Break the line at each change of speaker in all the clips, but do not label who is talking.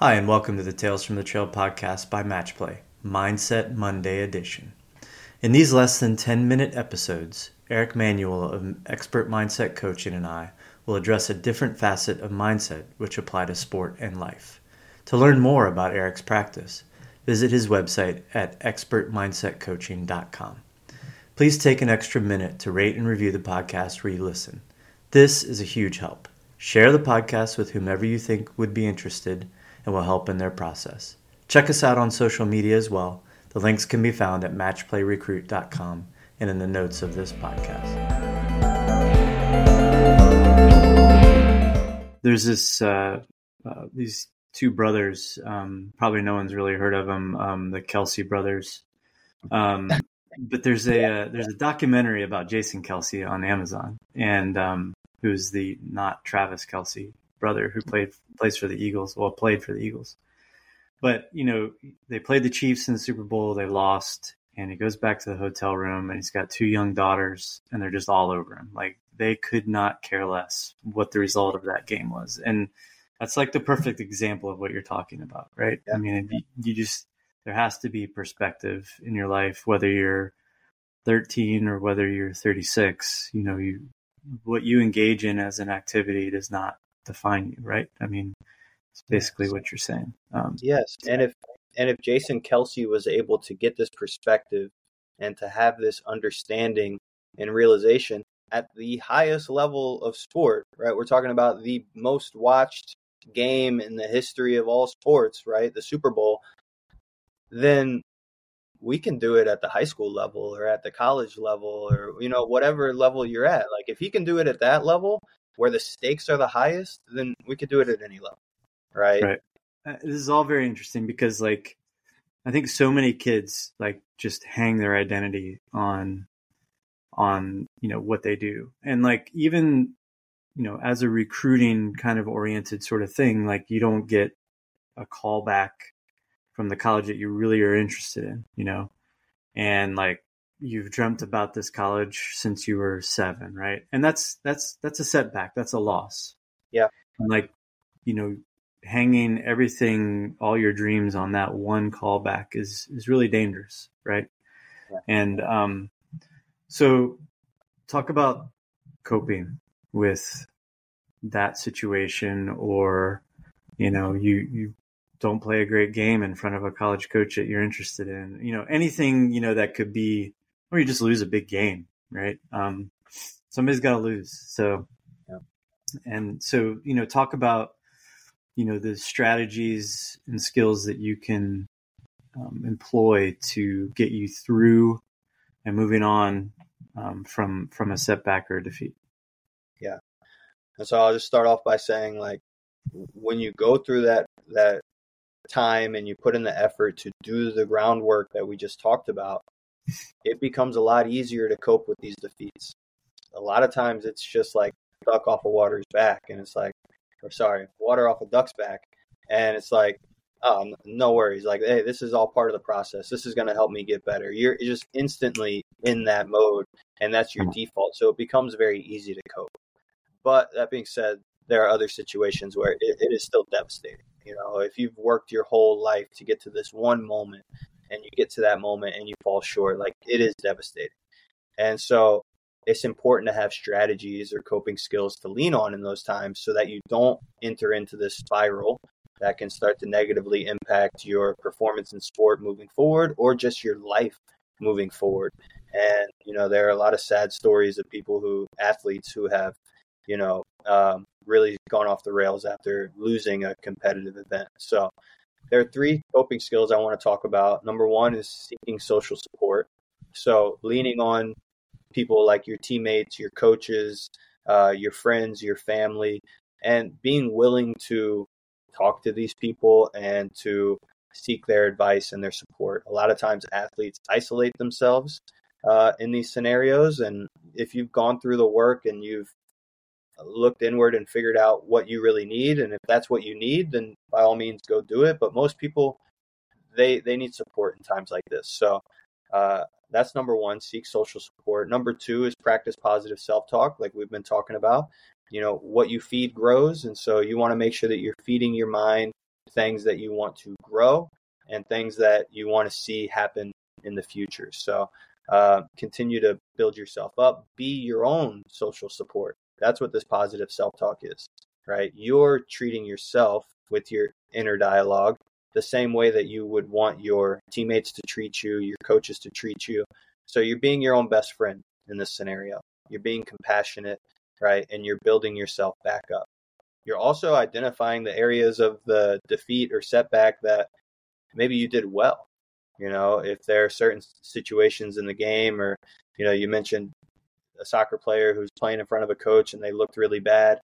Hi, and welcome to the Tales from the Trail podcast by Matchplay, Mindset Monday edition. In these less than 10 minute episodes, Eric Manuel of Expert Mindset Coaching and I will address a different facet of mindset which apply to sport and life. To learn more about Eric's practice, visit his website at expertmindsetcoaching.com. Please take an extra minute to rate and review the podcast where you listen. This is a huge help. Share the podcast with whomever you think would be interested and will help in their process. Check us out on social media as well. The links can be found at matchplayrecruit.com and in the notes of this podcast. There's this uh, uh, these two brothers. Um, probably no one's really heard of them. Um, the Kelce brothers. Um, but there's a uh, there's a documentary about Jason Kelce on Amazon, and um, who's the not Travis Kelce brother who played plays for the Eagles. Well, played for the Eagles, but you know they played the Chiefs in the Super Bowl. They lost, and he goes back to the hotel room, and he's got two young daughters, and they're just all over him. Like they could not care less what the result of that game was, and that's like the perfect example of what you're talking about, right? Yeah. I mean, you, you just there has to be perspective in your life, whether you're 13 or whether you're 36. You know, you what you engage in as an activity does not define you, right? I mean, it's basically what you're saying.
Um, yes, and if and if Jason Kelce was able to get this perspective and to have this understanding and realization at the highest level of sport, right? We're talking about the most watched game in the history of all sports, right? The Super Bowl. Then we can do it at the high school level or at the college level or you know whatever level you're at. Like if he can do it at that level, where the stakes are the highest, then we could do it at any level, right?
Right. Uh, this is all very interesting because, like, I think so many kids like just hang their identity on on you know what they do, and like even you know as a recruiting kind of oriented sort of thing, like you don't get a call back from the college that you really are interested in, you know, and like you've dreamt about this college since you were seven, right? And that's that's that's a setback. That's a loss.
Yeah.
And like, you know, hanging everything, all your dreams on that one callback is is really dangerous, right? Yeah. And um, so talk about coping with that situation, or you know, you you don't play a great game in front of a college coach that you're interested in. You know, anything you know that could be or you just lose a big game, right? Um, somebody's got to lose. So, yeah. and so you know, talk about you know the strategies and skills that you can um, employ to get you through and moving on um, from from a setback or a defeat.
Yeah, and so I'll just start off by saying, like, when you go through that that time and you put in the effort to do the groundwork that we just talked about, it becomes a lot easier to cope with these defeats. A lot of times it's just like duck off a water's back, and it's like, or sorry, water off a duck's back, and it's like, oh, no worries. Like, hey, this is all part of the process. This is going to help me get better. You're just instantly in that mode, and that's your default. So it becomes very easy to cope. But that being said, there are other situations where it, it is still devastating. You know, if you've worked your whole life to get to this one moment and you get to that moment and you fall short, like it is devastating. And so it's important to have strategies or coping skills to lean on in those times so that you don't enter into this spiral that can start to negatively impact your performance in sport moving forward or just your life moving forward. And, you know, there are a lot of sad stories of people who, athletes who have, you know, um, really gone off the rails after losing a competitive event. So there are three coping skills I want to talk about. Number one is seeking social support. So, leaning on people like your teammates, your coaches, uh, your friends, your family, and being willing to talk to these people and to seek their advice and their support. A lot of times, athletes isolate themselves uh, in these scenarios. And if you've gone through the work and you've looked inward and figured out what you really need and if that's what you need then by all means go do it. But most people they they need support in times like this. So uh, that's number one seek social support. Number two is practice positive self-talk like we've been talking about. You know what you feed grows and so you want to make sure that you're feeding your mind things that you want to grow and things that you want to see happen in the future. So uh, continue to build yourself up, be your own social support. That's what this positive self talk is, right? You're treating yourself with your inner dialogue the same way that you would want your teammates to treat you, your coaches to treat you. So you're being your own best friend in this scenario. You're being compassionate, right? And you're building yourself back up. You're also identifying the areas of the defeat or setback that maybe you did well. You know, if there are certain situations in the game, or, you know, you mentioned a soccer player who's playing in front of a coach and they looked really bad.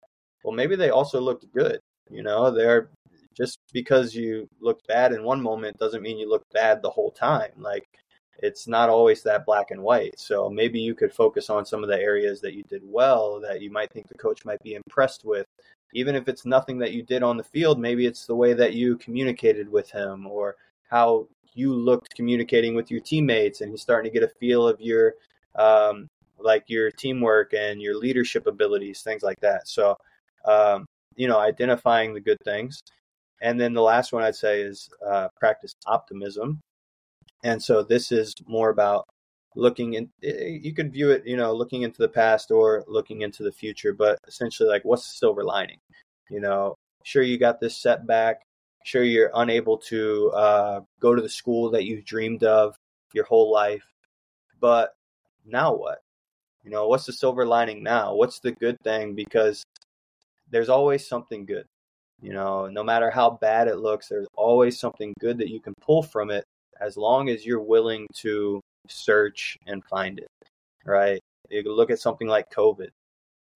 Well, maybe they also looked good. You know, they're just because you looked bad in one moment doesn't mean you look bad the whole time. Like it's not always that black and white. So maybe you could focus on some of the areas that you did well that you might think the coach might be impressed with. Even if it's nothing that you did on the field, maybe it's the way that you communicated with him or how you looked communicating with your teammates and he's starting to get a feel of your um, like your teamwork and your leadership abilities, things like that. So um, you know, identifying the good things. And then the last one I'd say is uh, practice optimism. And so this is more about looking in, you could view it, you know, looking into the past or looking into the future, but essentially like what's the silver lining? You know, sure you got this setback, sure you're unable to uh, go to the school that you've dreamed of your whole life, but now what? You know, what's the silver lining now? What's the good thing? Because there's always something good. You know, no matter how bad it looks, there's always something good that you can pull from it as long as you're willing to search and find it, right? You look at something like COVID.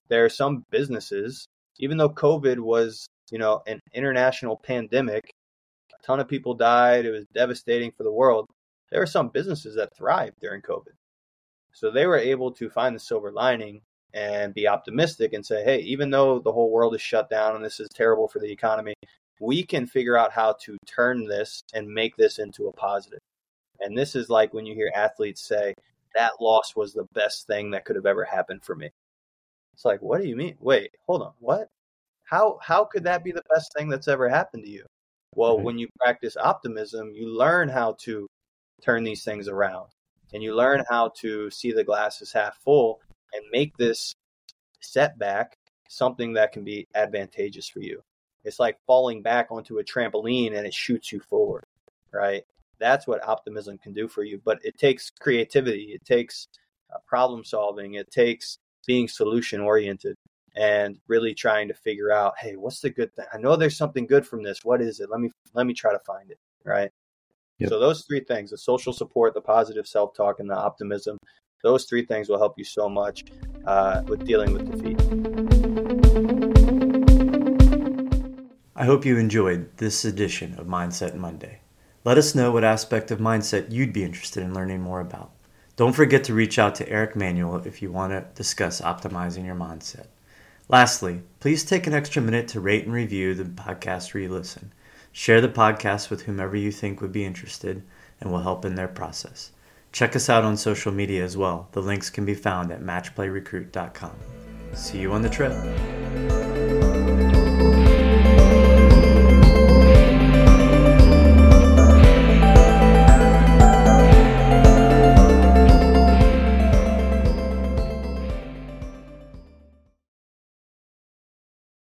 There are some businesses, even though COVID was, you know, an international pandemic, a ton of people died, it was devastating for the world. There are some businesses that thrived during COVID. So they were able to find the silver lining and be optimistic and say, hey, even though the whole world is shut down and this is terrible for the economy, we can figure out how to turn this and make this into a positive. And this is like when you hear athletes say, that loss was the best thing that could have ever happened for me. It's like, what do you mean? Wait, hold on. What? How how could that be the best thing that's ever happened to you? Well, mm-hmm. when you practice optimism, you learn how to turn these things around and you learn how to see the glass as half full and make this setback something that can be advantageous for you. It's like falling back onto a trampoline and it shoots you forward, right? That's what optimism can do for you. But it takes creativity, it takes uh, problem solving, it takes being solution oriented and really trying to figure out, hey, what's the good thing? I know there's something good from this. What is it? Let me let me try to find it, right? Yep. So those three things, the social support, the positive self-talk and the optimism, those three things will help you so much uh, with dealing with defeat.
I hope you enjoyed this edition of Mindset Monday. Let us know what aspect of mindset you'd be interested in learning more about. Don't forget to reach out to Eric Manuel if you want to discuss optimizing your mindset. Lastly, please take an extra minute to rate and review the podcast where you listen. Share the podcast with whomever you think would be interested and will help in their process. Check us out on social media as well. The links can be found at matchplayrecruit.com. See you on the trip.